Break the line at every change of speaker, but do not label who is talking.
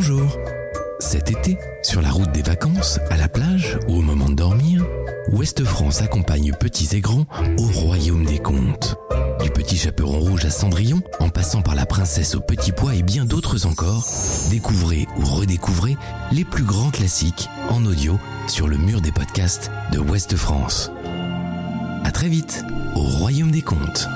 Bonjour. Cet été, sur la route des vacances, à la plage ou au moment de dormir, Ouest France accompagne petits et grands au royaume des contes. Du petit chaperon rouge à Cendrillon, en passant par la princesse au petit pois et bien d'autres encore, découvrez ou redécouvrez les plus grands classiques en audio sur le mur des podcasts de Ouest France. À très vite au royaume des contes.